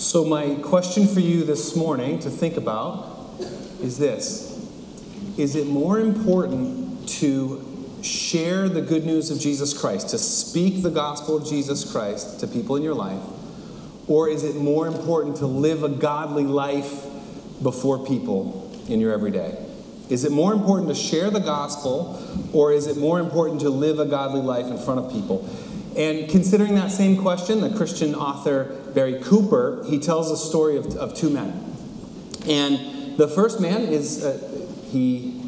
So, my question for you this morning to think about is this Is it more important to share the good news of Jesus Christ, to speak the gospel of Jesus Christ to people in your life? Or is it more important to live a godly life before people in your everyday? Is it more important to share the gospel, or is it more important to live a godly life in front of people? And considering that same question, the Christian author Barry Cooper, he tells a story of, of two men. And the first man is, uh, he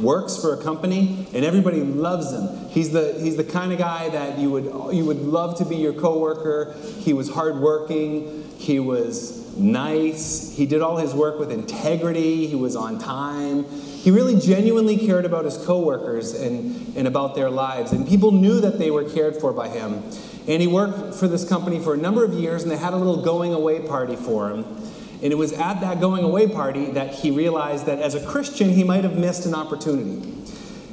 works for a company and everybody loves him. He's the, he's the kind of guy that you would, you would love to be your coworker. He was hardworking. He was nice. He did all his work with integrity. He was on time. He really genuinely cared about his coworkers and, and about their lives. And people knew that they were cared for by him. And he worked for this company for a number of years, and they had a little going away party for him. And it was at that going away party that he realized that as a Christian, he might have missed an opportunity.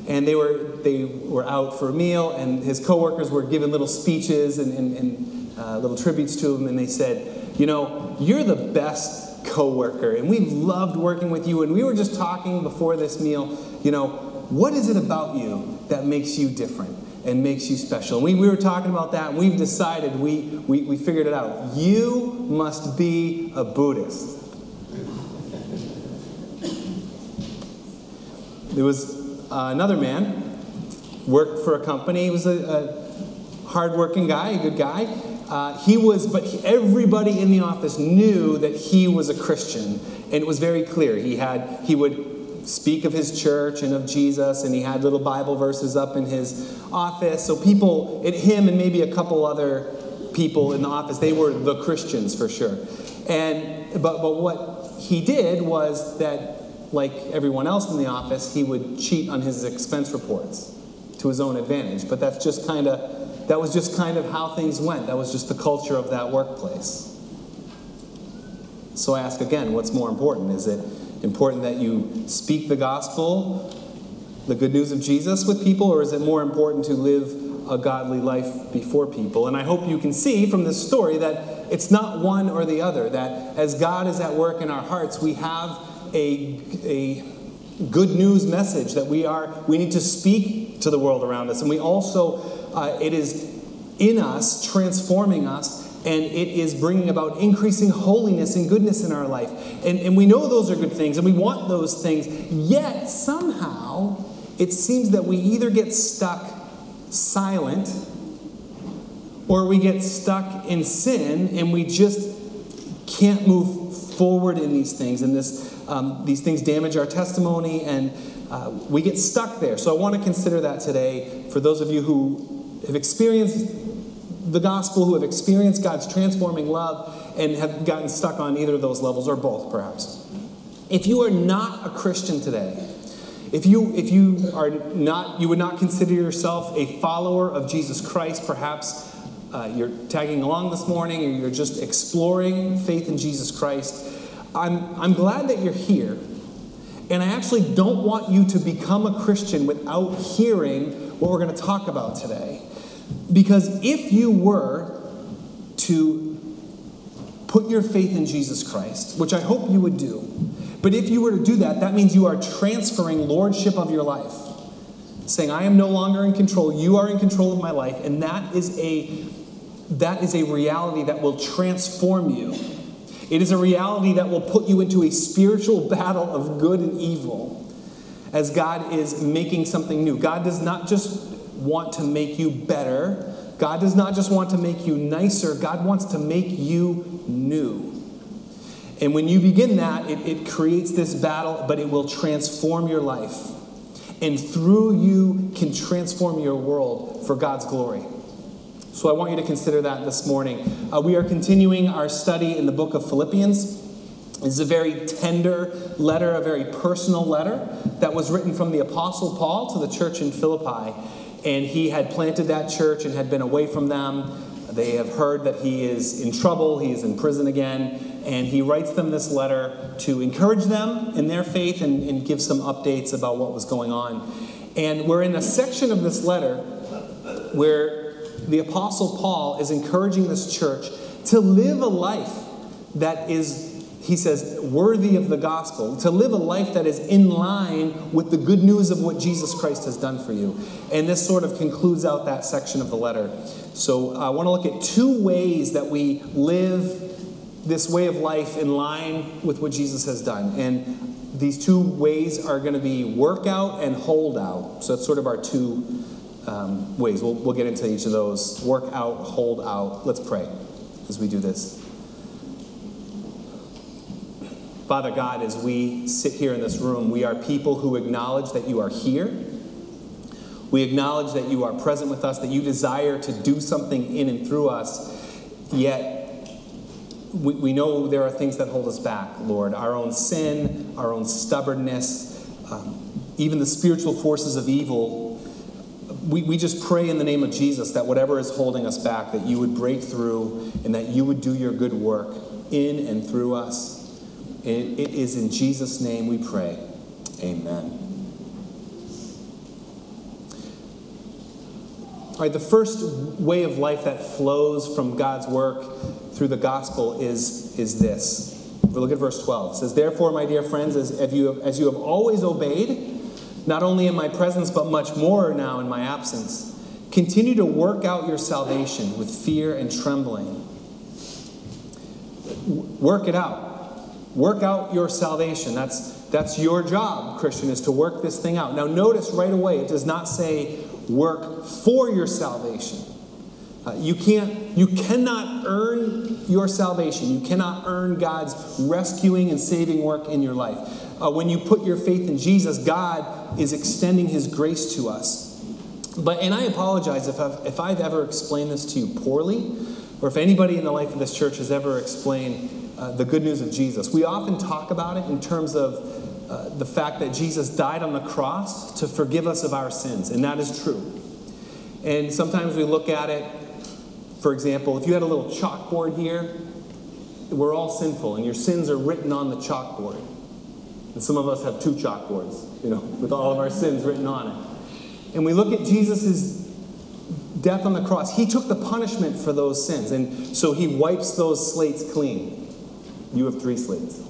And they were, they were out for a meal, and his coworkers were giving little speeches and, and, and uh, little tributes to him. And they said, You know, you're the best coworker, and we've loved working with you. And we were just talking before this meal, you know, what is it about you that makes you different? And makes you special. And we, we were talking about that, and we've decided, we, we, we figured it out. You must be a Buddhist. There was uh, another man, worked for a company. He was a, a hardworking guy, a good guy. Uh, he was, but he, everybody in the office knew that he was a Christian, and it was very clear. He had, he would speak of his church and of Jesus, and he had little Bible verses up in his office. So people, it, him and maybe a couple other people in the office, they were the Christians for sure. And but but what he did was that, like everyone else in the office, he would cheat on his expense reports to his own advantage. But that's just kind of that was just kind of how things went. That was just the culture of that workplace. So I ask again, what's more important? Is it important that you speak the gospel, the good news of Jesus with people, or is it more important to live a godly life before people? And I hope you can see from this story that it's not one or the other, that as God is at work in our hearts, we have a, a good news message that we are we need to speak to the world around us and we also uh, it is in us transforming us and it is bringing about increasing holiness and goodness in our life. And, and we know those are good things, and we want those things. Yet, somehow, it seems that we either get stuck silent or we get stuck in sin and we just can't move forward in these things. And this, um, these things damage our testimony, and uh, we get stuck there. So, I want to consider that today for those of you who have experienced the gospel who have experienced God's transforming love and have gotten stuck on either of those levels or both, perhaps. If you are not a Christian today, if you if you are not you would not consider yourself a follower of Jesus Christ, perhaps uh, you're tagging along this morning or you're just exploring faith in Jesus Christ. I'm I'm glad that you're here. And I actually don't want you to become a Christian without hearing what we're going to talk about today. Because if you were to put your faith in Jesus Christ, which I hope you would do, but if you were to do that, that means you are transferring lordship of your life. Saying, I am no longer in control, you are in control of my life, and that is a that is a reality that will transform you. It is a reality that will put you into a spiritual battle of good and evil as God is making something new. God does not just want to make you better. God does not just want to make you nicer, God wants to make you new. And when you begin that, it, it creates this battle, but it will transform your life. And through you can transform your world for God's glory. So I want you to consider that this morning. Uh, we are continuing our study in the book of Philippians. This is a very tender letter, a very personal letter that was written from the Apostle Paul to the church in Philippi and he had planted that church and had been away from them. They have heard that he is in trouble, he is in prison again, and he writes them this letter to encourage them in their faith and, and give some updates about what was going on. And we're in a section of this letter where the Apostle Paul is encouraging this church to live a life that is, he says, worthy of the gospel, to live a life that is in line with the good news of what Jesus Christ has done for you. And this sort of concludes out that section of the letter. So I want to look at two ways that we live this way of life in line with what Jesus has done. And these two ways are going to be workout and holdout. So that's sort of our two um, ways. We'll, we'll get into each of those. Work out, hold out. Let's pray as we do this. Father God, as we sit here in this room, we are people who acknowledge that you are here. We acknowledge that you are present with us, that you desire to do something in and through us, yet we, we know there are things that hold us back, Lord. Our own sin, our own stubbornness, um, even the spiritual forces of evil. We, we just pray in the name of Jesus that whatever is holding us back, that you would break through and that you would do your good work in and through us. It, is in Jesus' name we pray. Amen. All right, the first way of life that flows from God's work through the gospel is, is this. We look at verse 12. It says, Therefore, my dear friends, as, you as you have always obeyed, not only in my presence, but much more now in my absence, continue to work out your salvation with fear and trembling. Work it out. Work out your salvation. That's, that's your job, Christian, is to work this thing out. Now, notice right away, it does not say work for your salvation. Uh, you can't, you cannot earn your salvation. You cannot earn God's rescuing and saving work in your life. Uh, when you put your faith in Jesus, God is extending His grace to us. But and I apologize if I've, if I've ever explained this to you poorly, or if anybody in the life of this church has ever explained uh, the good news of Jesus. We often talk about it in terms of uh, the fact that Jesus died on the cross to forgive us of our sins, and that is true. And sometimes we look at it for example, if you had a little chalkboard here, we're all sinful, and your sins are written on the chalkboard. And some of us have two chalkboards, you know, with all of our sins written on it. And we look at Jesus' death on the cross. He took the punishment for those sins, and so he wipes those slates clean. You have three slates.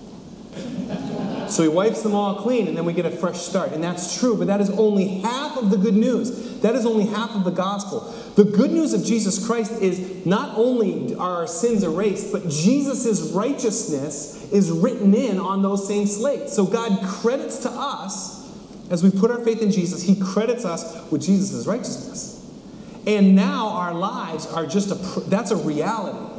So he wipes them all clean, and then we get a fresh start. And that's true, but that is only half of the good news. That is only half of the gospel. The good news of Jesus Christ is not only are our sins erased, but Jesus' righteousness is written in on those same slates. So God credits to us, as we put our faith in Jesus, He credits us with Jesus' righteousness. And now our lives are just a, that's a reality.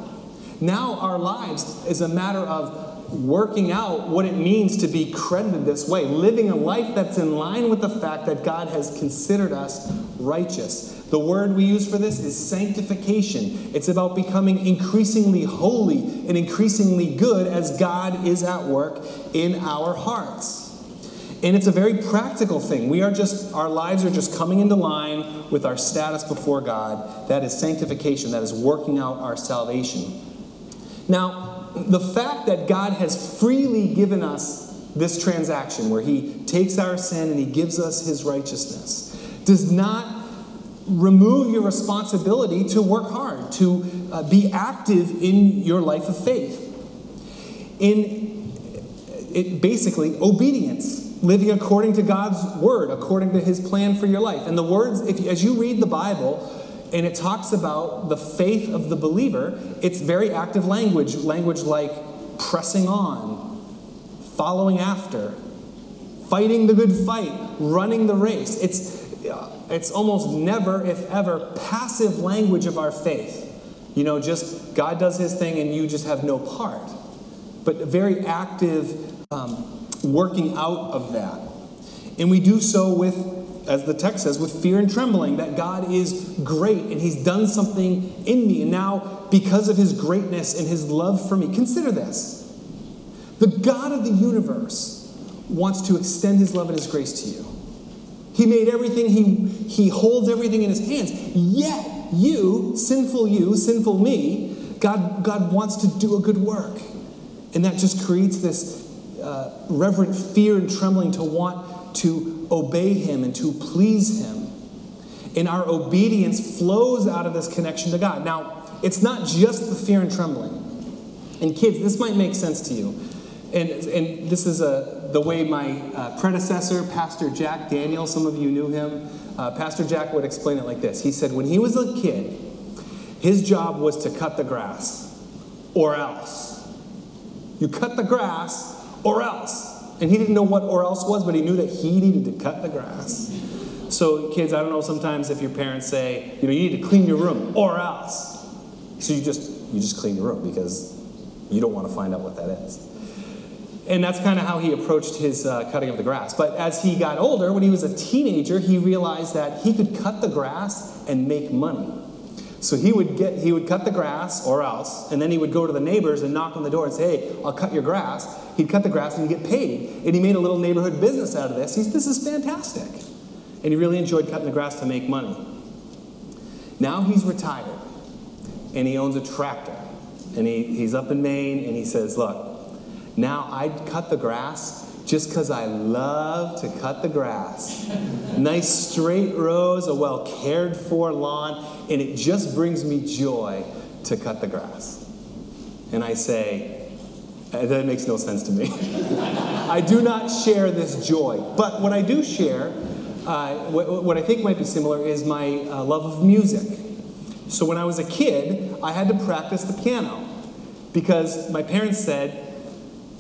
Now our lives is a matter of working out what it means to be credited this way, living a life that's in line with the fact that God has considered us righteous. The word we use for this is sanctification. It's about becoming increasingly holy and increasingly good as God is at work in our hearts. And it's a very practical thing. We are just, our lives are just coming into line with our status before God. That is sanctification, that is working out our salvation. Now, the fact that God has freely given us this transaction where He takes our sin and He gives us His righteousness does not remove your responsibility to work hard, to uh, be active in your life of faith. In it, basically, obedience, living according to God's word, according to His plan for your life. And the words, if, as you read the Bible, and it talks about the faith of the believer, it's very active language, language like pressing on, following after, fighting the good fight, running the race. It's, it's almost never, if ever, passive language of our faith. You know, just God does his thing and you just have no part. But very active um, working out of that. And we do so with as the text says, with fear and trembling, that God is great and He's done something in me. And now, because of His greatness and His love for me, consider this the God of the universe wants to extend His love and His grace to you. He made everything, He, he holds everything in His hands. Yet, you, sinful you, sinful me, God, God wants to do a good work. And that just creates this uh, reverent fear and trembling to want to obey Him and to please Him. And our obedience flows out of this connection to God. Now, it's not just the fear and trembling. And kids, this might make sense to you. And, and this is a, the way my uh, predecessor, Pastor Jack Daniel, some of you knew him, uh, Pastor Jack would explain it like this. He said, when he was a kid, his job was to cut the grass, or else. You cut the grass, or else. And he didn't know what or else was, but he knew that he needed to cut the grass. So, kids, I don't know sometimes if your parents say, you know, you need to clean your room, or else. So you just you just clean your room because you don't want to find out what that is. And that's kind of how he approached his uh, cutting of the grass. But as he got older, when he was a teenager, he realized that he could cut the grass and make money. So he would get he would cut the grass or else, and then he would go to the neighbors and knock on the door and say, "Hey, I'll cut your grass." He'd cut the grass and he'd get paid, and he made a little neighborhood business out of this. He's, this is fantastic, and he really enjoyed cutting the grass to make money. Now he's retired, and he owns a tractor, and he, he's up in Maine, and he says, "Look, now I'd cut the grass just because I love to cut the grass. nice straight rows, a well cared for lawn, and it just brings me joy to cut the grass. And I say, uh, that makes no sense to me. I do not share this joy. But what I do share, uh, what, what, I think might be similar, is my uh, love of music. So when I was a kid, I had to practice the piano because my parents said,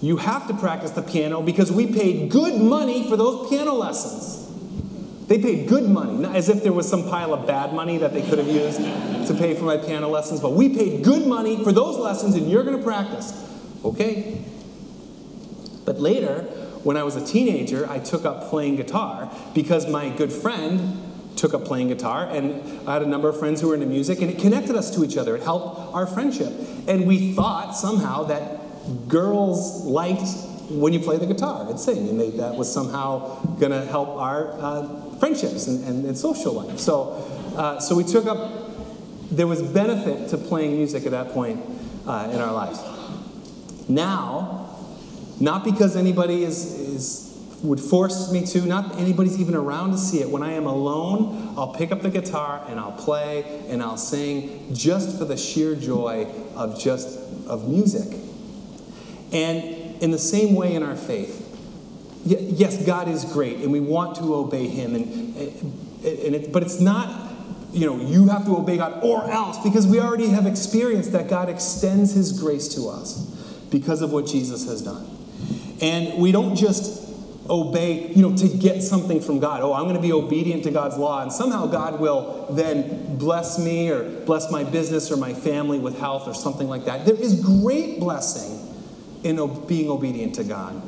you have to practice the piano because we paid good money for those piano lessons. They paid good money, not as if there was some pile of bad money that they could have used to pay for my piano lessons, but we paid good money for those lessons and you're going to practice. Okay. But later, when I was a teenager, I took up playing guitar because my good friend took up playing guitar, and I had a number of friends who were into music, and it connected us to each other. It helped our friendship. And we thought somehow that girls liked when you play the guitar and sing, and they, that was somehow going to help our uh, friendships and, and, and, social life. So, uh, so we took up. There was benefit to playing music at that point uh, in our lives. Now, not because anybody is, is would force me to, not anybody's even around to see it. When I am alone, I'll pick up the guitar and I'll play and I'll sing just for the sheer joy of just of music. And in the same way in our faith, yes, God is great, and we want to obey Him, and, eh, and it, but it's not, you know, you have to obey God or else, because we already have experienced that God extends His grace to us because of what Jesus has done. And we don't just obey, you know, to get something from God. Oh, I'm going to be obedient to God's law, and somehow God will then bless me or bless my business or my family with health or something like that. There is great blessing in being obedient to God.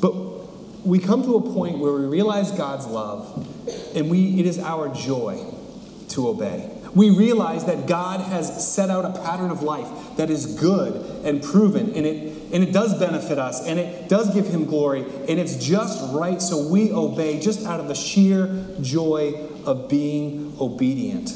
But we come to a point where we realize God's love, and we, it is our joy to obey. We realize that God has set out a pattern of life that is good and proven, and it, and it does benefit us, and it does give Him glory, and it's just right, so we obey just out of the sheer joy of being obedient.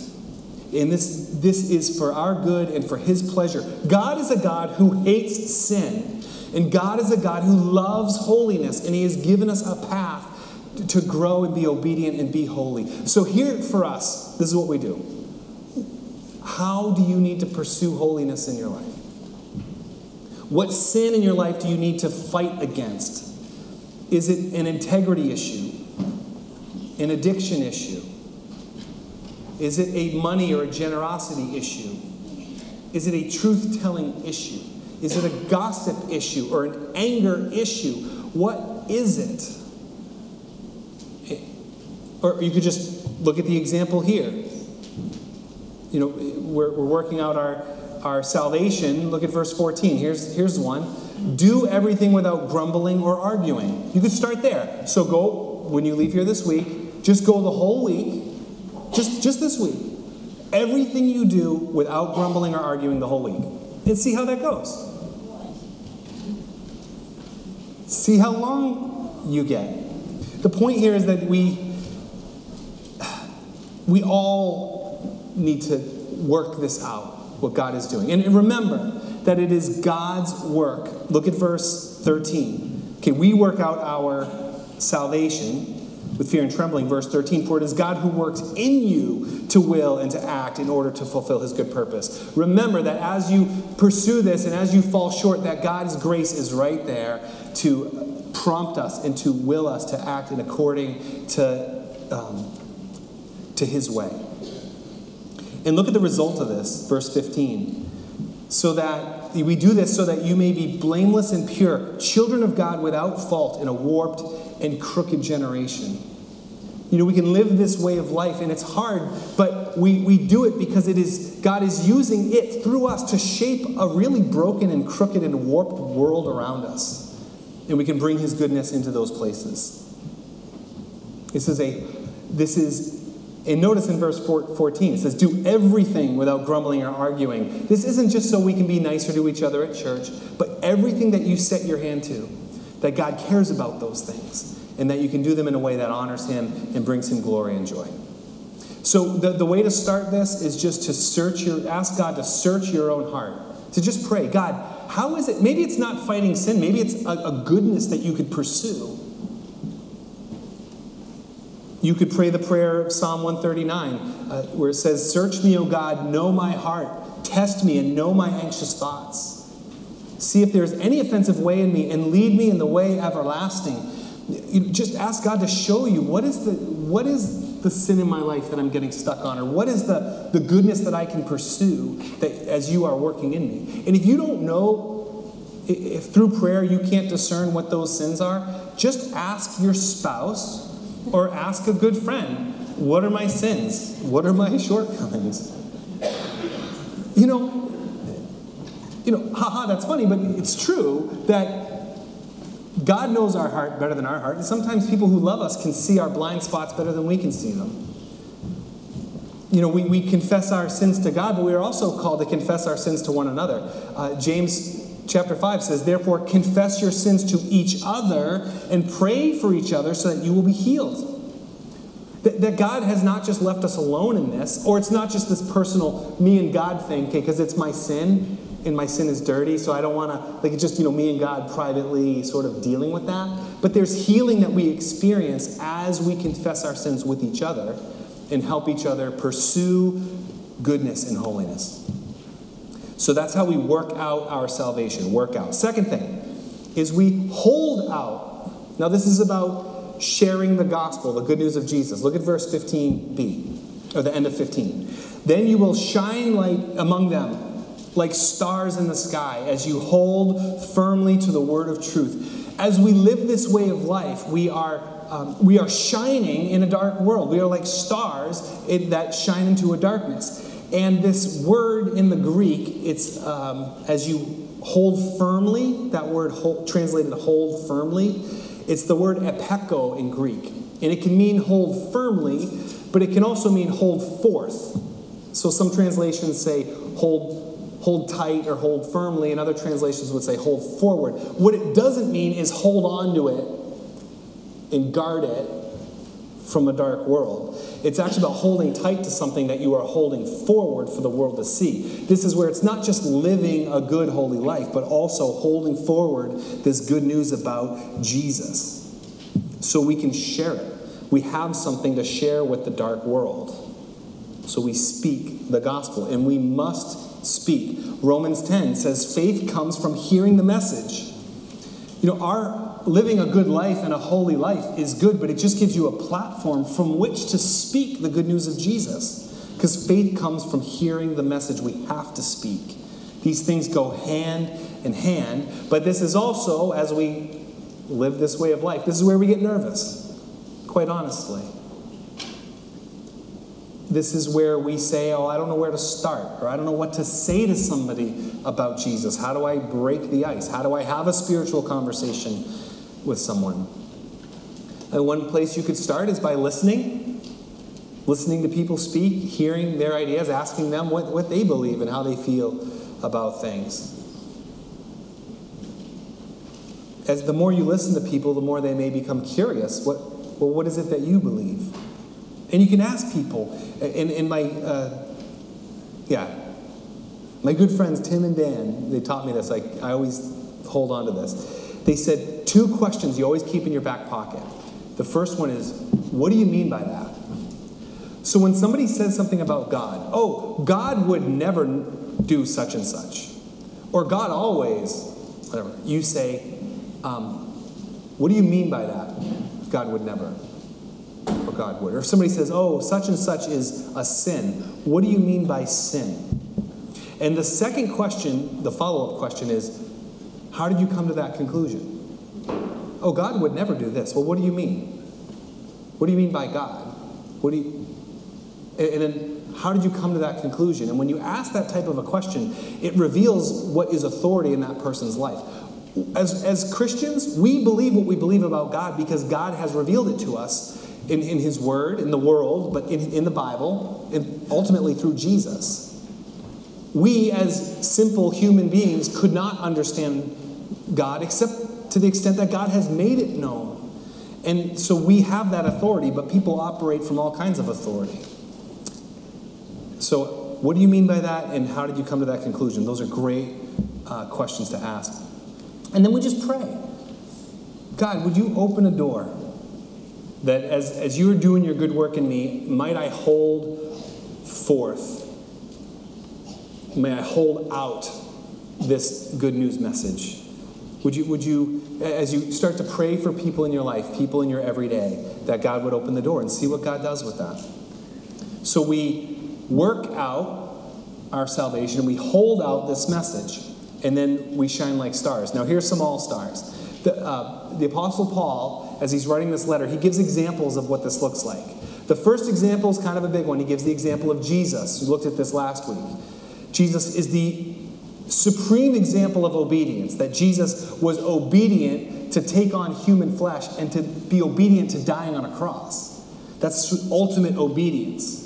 And this, this is for our good and for His pleasure. God is a God who hates sin. And God is a God who loves holiness. And He has given us a path to grow and be obedient and be holy. So, here for us, this is what we do. How do you need to pursue holiness in your life? What sin in your life do you need to fight against? Is it an integrity issue? An addiction issue? Is it a money or a generosity issue? Is it a truth telling issue? Is it a gossip issue or an anger issue? What is it? Or you could just look at the example here. You know, we're, we're working out our, our salvation. Look at verse 14. Here's, here's one. Do everything without grumbling or arguing. You could start there. So go, when you leave here this week, just go the whole week just, just this week. Everything you do without grumbling or arguing the whole week. And see how that goes. See how long you get. The point here is that we we all need to work this out, what God is doing. And remember that it is God's work. Look at verse 13. Okay, we work out our salvation with fear and trembling. Verse 13 For it is God who works in you to will and to act in order to fulfill his good purpose. Remember that as you pursue this and as you fall short, that God's grace is right there to prompt us and to will us to act in according to, um, to his way. And look at the result of this, verse 15. So that we do this so that you may be blameless and pure, children of God without fault in a warped and crooked generation. You know, we can live this way of life, and it's hard, but we, we do it because it is God is using it through us to shape a really broken and crooked and warped world around us. And we can bring his goodness into those places. This is a this is and notice in verse 14, it says, Do everything without grumbling or arguing. This isn't just so we can be nicer to each other at church, but everything that you set your hand to, that God cares about those things, and that you can do them in a way that honors Him and brings Him glory and joy. So, the, the way to start this is just to search your, ask God to search your own heart, to just pray, God, how is it? Maybe it's not fighting sin, maybe it's a, a goodness that you could pursue you could pray the prayer of Psalm 139, uh, where it says, Search me, O God, know my heart, test me, and know my anxious thoughts. See if there's any offensive way in me, and lead me in the way everlasting. You just ask God to show you what is the what is the sin in my life that I'm getting stuck on, or what is the, the goodness that I can pursue that as you are working in me. And if you don't know, if through prayer you can't discern what those sins are, just ask your spouse or ask a good friend, what are my sins? What are my shortcomings? You know, you know, haha, that's funny, but it's true that God knows our heart better than our heart. And sometimes people who love us can see our blind spots better than we can see them. You know, we, we confess our sins to God, but we are also called to confess our sins to one another. Uh, James chapter 5 says, Therefore, confess your sins to each other and pray for each other so that you will be healed. That, that God has not just left us alone in this, or it's not just this personal me and God thing, okay, because it's my sin and my sin is dirty, so I don't want to, like, it's just, you know, me and God privately sort of dealing with that. But there's healing that we experience as we confess our sins with each other and help each other pursue goodness and holiness. So that's how we work out our salvation. Work out. Second thing is we hold out. Now, this is about sharing the gospel, the good news of Jesus. Look at verse 15b, or the end of 15. Then you will shine like among them like stars in the sky as you hold firmly to the word of truth. As we live this way of life, we are um, we are shining in a dark world. We are like stars that shine into a darkness. And this word in the Greek, it's um, as you hold firmly, that word hold, translated hold firmly, it's the word epeko in Greek. And it can mean hold firmly, but it can also mean hold forth. So some translations say hold, hold tight or hold firmly, and other translations would say hold forward. What it doesn't mean is hold on to it and guard it from a dark world. It's actually about holding tight to something that you are holding forward for the world to see. This is where it's not just living a good, holy life, but also holding forward this good news about Jesus so we can share it. We have something to share with the dark world. So we speak the gospel, and we must speak. Romans 10 says faith comes from hearing the message. You know, our living a good life and a holy life is good, but it just gives you a platform from which to speak the good news of Jesus. Because faith comes from hearing the message. We have to speak. These things go hand in hand, but this is also, as we live this way of life, this is where we get nervous, quite honestly. This is where we say, Oh, I don't know where to start, or I don't know what to say to somebody about Jesus. How do I break the ice? How do I have a spiritual conversation with someone. And one place you could start is by listening, listening to people speak, hearing their ideas, asking them what, what they believe and how they feel about things. As the more you listen to people, the more they may become curious. What, well, what is it that you believe? And you can ask people. In, in my, uh, yeah, my good friends Tim and Dan, they taught me this. Like I always hold on to this. They said two questions you always keep in your back pocket. The first one is, what do you mean by that? So when somebody says something about God, oh, God would never do such and such, or God always, whatever, you say, um, what do you mean by that? God would never, or God would. Or if somebody says, oh, such and such is a sin, what do you mean by sin? And the second question, the follow up question is, how did you come to that conclusion? Oh, God would never do this. Well, what do you mean? What do you mean by God? What do you. And then, how did you come to that conclusion? And when you ask that type of a question, it reveals what is authority in that person's life. As, as Christians, we believe what we believe about God because God has revealed it to us in, in His Word, in the world, but in, in the Bible, and ultimately through Jesus. We, as simple human beings, could not understand God except to the extent that God has made it known. And so we have that authority, but people operate from all kinds of authority. So, what do you mean by that, and how did you come to that conclusion? Those are great uh, questions to ask. And then we just pray God, would you open a door that as, as you are doing your good work in me, might I hold forth, may I hold out this good news message? Would you, would you, as you start to pray for people in your life, people in your everyday, that God would open the door and see what God does with that? So we work out our salvation and we hold out this message, and then we shine like stars. Now, here's some all stars. The, uh, the Apostle Paul, as he's writing this letter, he gives examples of what this looks like. The first example is kind of a big one. He gives the example of Jesus. We looked at this last week. Jesus is the supreme example of obedience that Jesus was obedient to take on human flesh and to be obedient to dying on a cross. That's ultimate obedience.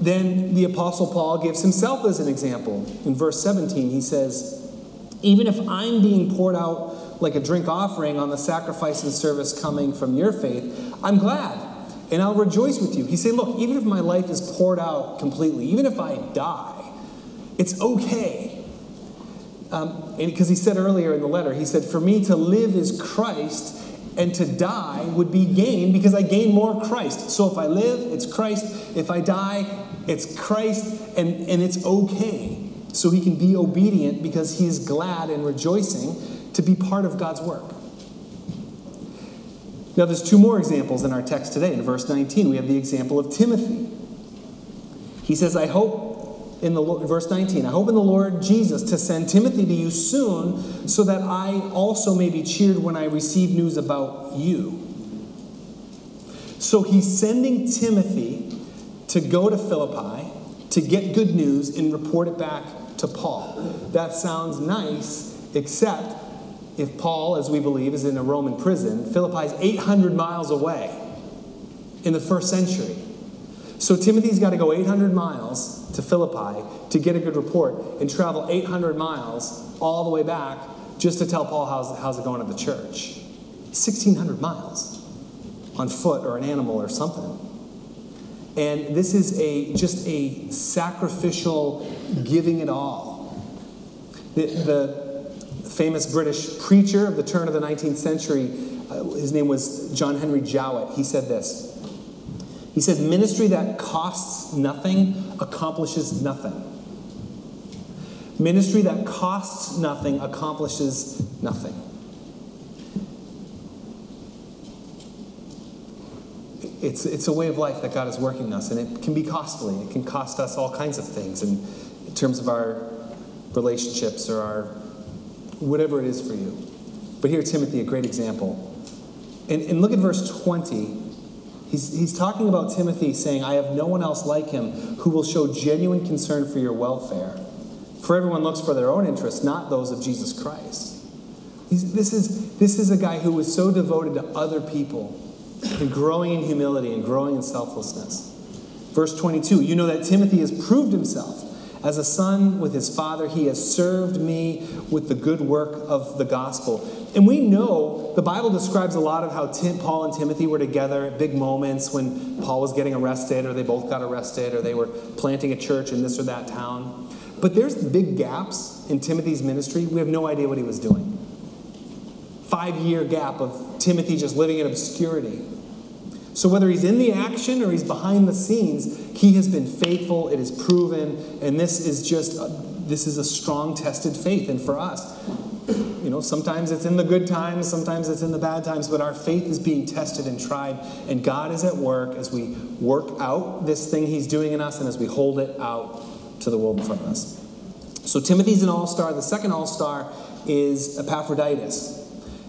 Then the Apostle Paul gives himself as an example. In verse 17, he says, Even if I'm being poured out like a drink offering on the sacrifice and service coming from your faith, I'm glad and I'll rejoice with you. He said, Look, even if my life is poured out completely, even if I die, it's okay um, because he said earlier in the letter, he said, For me to live is Christ, and to die would be gain because I gain more Christ. So if I live, it's Christ. If I die, it's Christ, and, and it's okay. So he can be obedient because he is glad and rejoicing to be part of God's work. Now, there's two more examples in our text today. In verse 19, we have the example of Timothy. He says, I hope in the verse 19 i hope in the lord jesus to send timothy to you soon so that i also may be cheered when i receive news about you so he's sending timothy to go to philippi to get good news and report it back to paul that sounds nice except if paul as we believe is in a roman prison philippi is 800 miles away in the first century so timothy's got to go 800 miles to Philippi to get a good report and travel 800 miles all the way back just to tell Paul how's, how's it going at the church. 1,600 miles on foot or an animal or something. And this is a just a sacrificial giving it all. The, the famous British preacher of the turn of the 19th century, uh, his name was John Henry Jowett, he said this he said, Ministry that costs nothing accomplishes nothing. Ministry that costs nothing accomplishes nothing. It's, it's a way of life that God is working us, and it can be costly. It can cost us all kinds of things in, in terms of our relationships or our whatever it is for you. But here, Timothy, a great example. And, and look at verse 20 He's, he's talking about Timothy saying, I have no one else like him who will show genuine concern for your welfare. For everyone looks for their own interests, not those of Jesus Christ. He's, this, is, this is a guy who was so devoted to other people and growing in humility and growing in selflessness. Verse 22 You know that Timothy has proved himself as a son with his father, he has served me with the good work of the gospel. And we know the Bible describes a lot of how Tim, Paul and Timothy were together at big moments when Paul was getting arrested, or they both got arrested, or they were planting a church in this or that town. But there's big gaps in Timothy's ministry. We have no idea what he was doing. five year gap of Timothy just living in obscurity. So, whether he's in the action or he's behind the scenes, he has been faithful. It is proven. And this is just, a, this is a strong, tested faith. And for us, you know, sometimes it's in the good times, sometimes it's in the bad times, but our faith is being tested and tried. And God is at work as we work out this thing he's doing in us and as we hold it out to the world in front of us. So, Timothy's an all star. The second all star is Epaphroditus.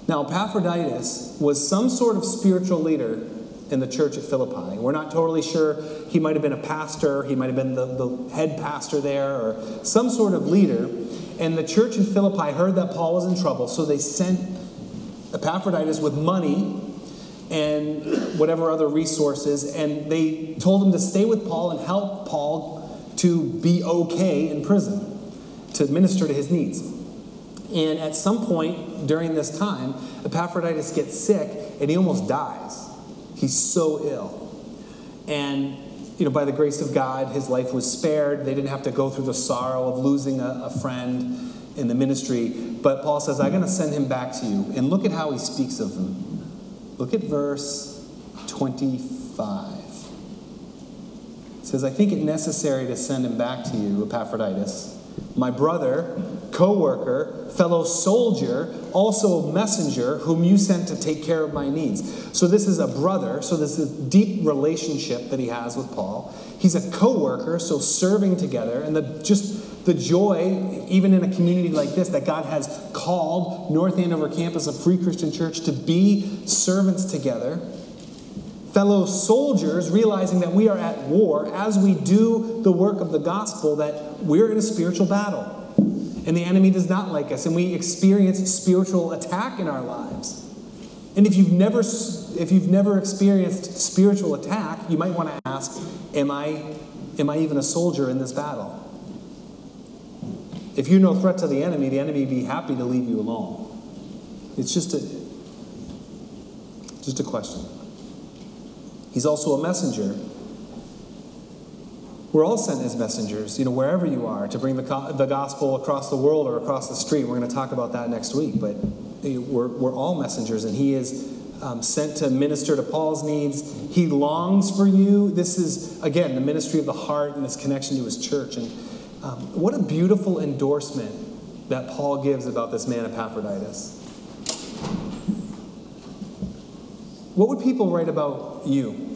Now, Epaphroditus was some sort of spiritual leader in the church at Philippi. We're not totally sure. He might have been a pastor, he might have been the, the head pastor there, or some sort of leader. And the church in Philippi heard that Paul was in trouble, so they sent Epaphroditus with money and whatever other resources, and they told him to stay with Paul and help Paul to be okay in prison, to minister to his needs. And at some point during this time, Epaphroditus gets sick and he almost dies. He's so ill. And, you know, by the grace of God, his life was spared. They didn't have to go through the sorrow of losing a, a friend in the ministry. But Paul says, I'm going to send him back to you. And look at how he speaks of him. Look at verse 25. It says, I think it necessary to send him back to you, Epaphroditus, my brother, co worker, fellow soldier, also a messenger, whom you sent to take care of my needs. So, this is a brother, so this is a deep relationship that he has with Paul. He's a co worker, so serving together, and the, just the joy, even in a community like this, that God has called North Andover campus of Free Christian Church to be servants together fellow soldiers, realizing that we are at war as we do the work of the gospel, that we're in a spiritual battle. And the enemy does not like us, and we experience spiritual attack in our lives. And if you've never, if you've never experienced spiritual attack, you might want to ask, am I, am I even a soldier in this battle? If you're no threat to the enemy, the enemy would be happy to leave you alone. It's just a, just a question. He's also a messenger. We're all sent as messengers, you know, wherever you are, to bring the, the gospel across the world or across the street. We're going to talk about that next week, but we're, we're all messengers, and he is um, sent to minister to Paul's needs. He longs for you. This is, again, the ministry of the heart and this connection to his church. And um, what a beautiful endorsement that Paul gives about this man Epaphroditus. What would people write about you?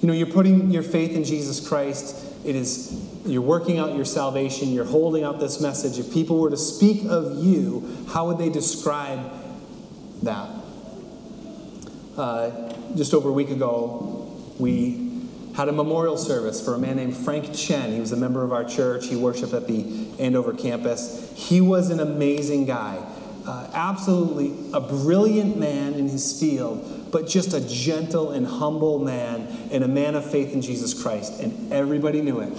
You know, you're putting your faith in Jesus Christ. It is you're working out your salvation, you're holding out this message. If people were to speak of you, how would they describe that? Uh, just over a week ago, we had a memorial service for a man named Frank Chen. He was a member of our church. He worshiped at the Andover campus. He was an amazing guy uh, absolutely a brilliant man in his field, but just a gentle and humble man and a man of faith in Jesus Christ. And everybody knew it.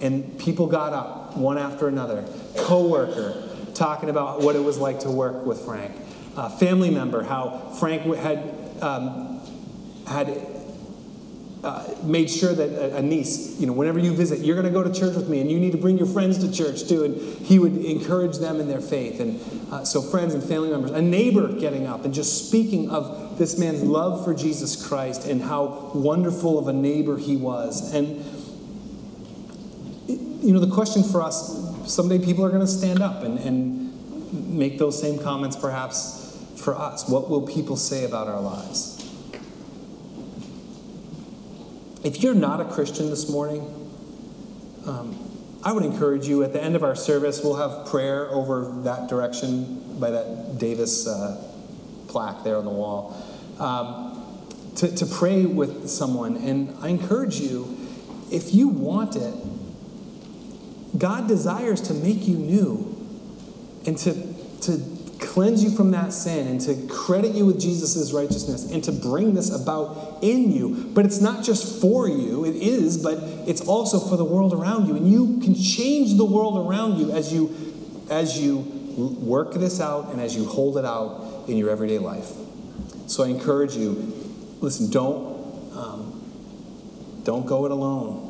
And people got up one after another. Co-worker talking about what it was like to work with Frank. Uh, family member, how Frank had um, had uh, made sure that a, a, niece, you know, whenever you visit, you're going to go to church with me, and you need to bring your friends to church too. And he would encourage them in their faith. And uh, so, friends and family members, a neighbor getting up and just speaking of this man's love for Jesus Christ and how wonderful of a neighbor he was. And, you know, the question for us someday people are going to stand up and, and make those same comments perhaps for us. What will people say about our lives? If you're not a Christian this morning, um, I would encourage you at the end of our service, we'll have prayer over that direction by that Davis uh, plaque there on the wall. Um, to, to pray with someone. And I encourage you, if you want it, God desires to make you new and to, to cleanse you from that sin and to credit you with Jesus' righteousness and to bring this about in you. But it's not just for you, it is, but it's also for the world around you. And you can change the world around you as you as you work this out and as you hold it out in your everyday life. So I encourage you, listen, don't um, don't go it alone.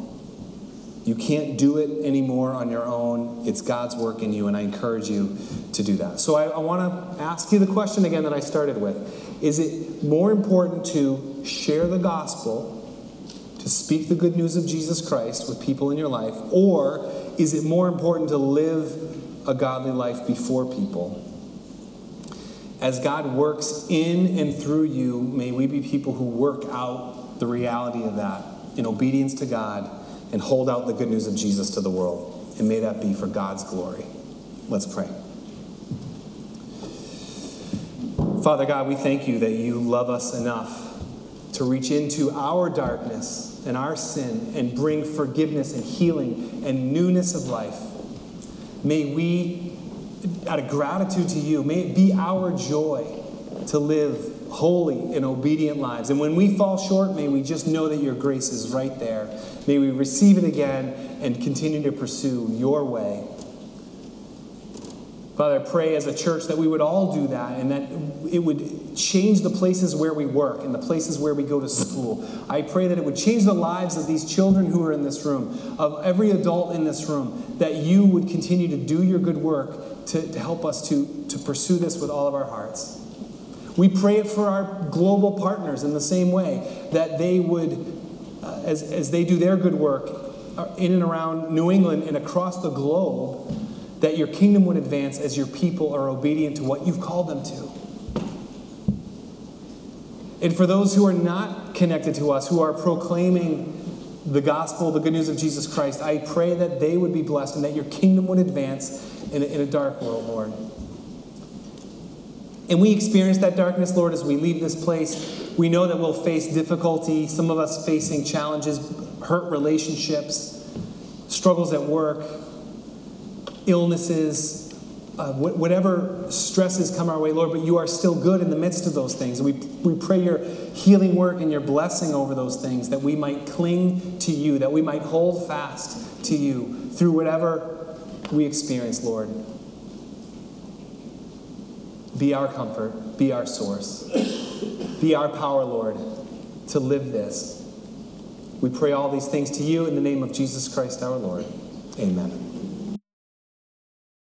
You can't do it anymore on your own. It's God's work in you, and I encourage you to do that. So I, I want to ask you the question again that I started with Is it more important to share the gospel, to speak the good news of Jesus Christ with people in your life, or is it more important to live a godly life before people? As God works in and through you, may we be people who work out the reality of that in obedience to God and hold out the good news of Jesus to the world. And may that be for God's glory. Let's pray. Father God, we thank you that you love us enough to reach into our darkness and our sin and bring forgiveness and healing and newness of life. May we, out of gratitude to you, may it be our joy to live holy and obedient lives. And when we fall short, may we just know that your grace is right there. May we receive it again and continue to pursue your way. Father, I pray as a church that we would all do that and that it would change the places where we work and the places where we go to school. I pray that it would change the lives of these children who are in this room, of every adult in this room, that you would continue to do your good work to, to help us to, to pursue this with all of our hearts. We pray it for our global partners in the same way, that they would, uh, as, as they do their good work uh, in and around New England and across the globe, that your kingdom would advance as your people are obedient to what you've called them to. And for those who are not connected to us, who are proclaiming the gospel, the good news of Jesus Christ, I pray that they would be blessed and that your kingdom would advance in a, in a dark world, Lord. And we experience that darkness, Lord, as we leave this place. We know that we'll face difficulty, some of us facing challenges, hurt relationships, struggles at work, illnesses, uh, whatever stresses come our way, Lord, but you are still good in the midst of those things. And we, we pray your healing work and your blessing over those things, that we might cling to you, that we might hold fast to you through whatever we experience, Lord. Be our comfort, be our source, be our power, Lord, to live this. We pray all these things to you in the name of Jesus Christ our Lord. Amen.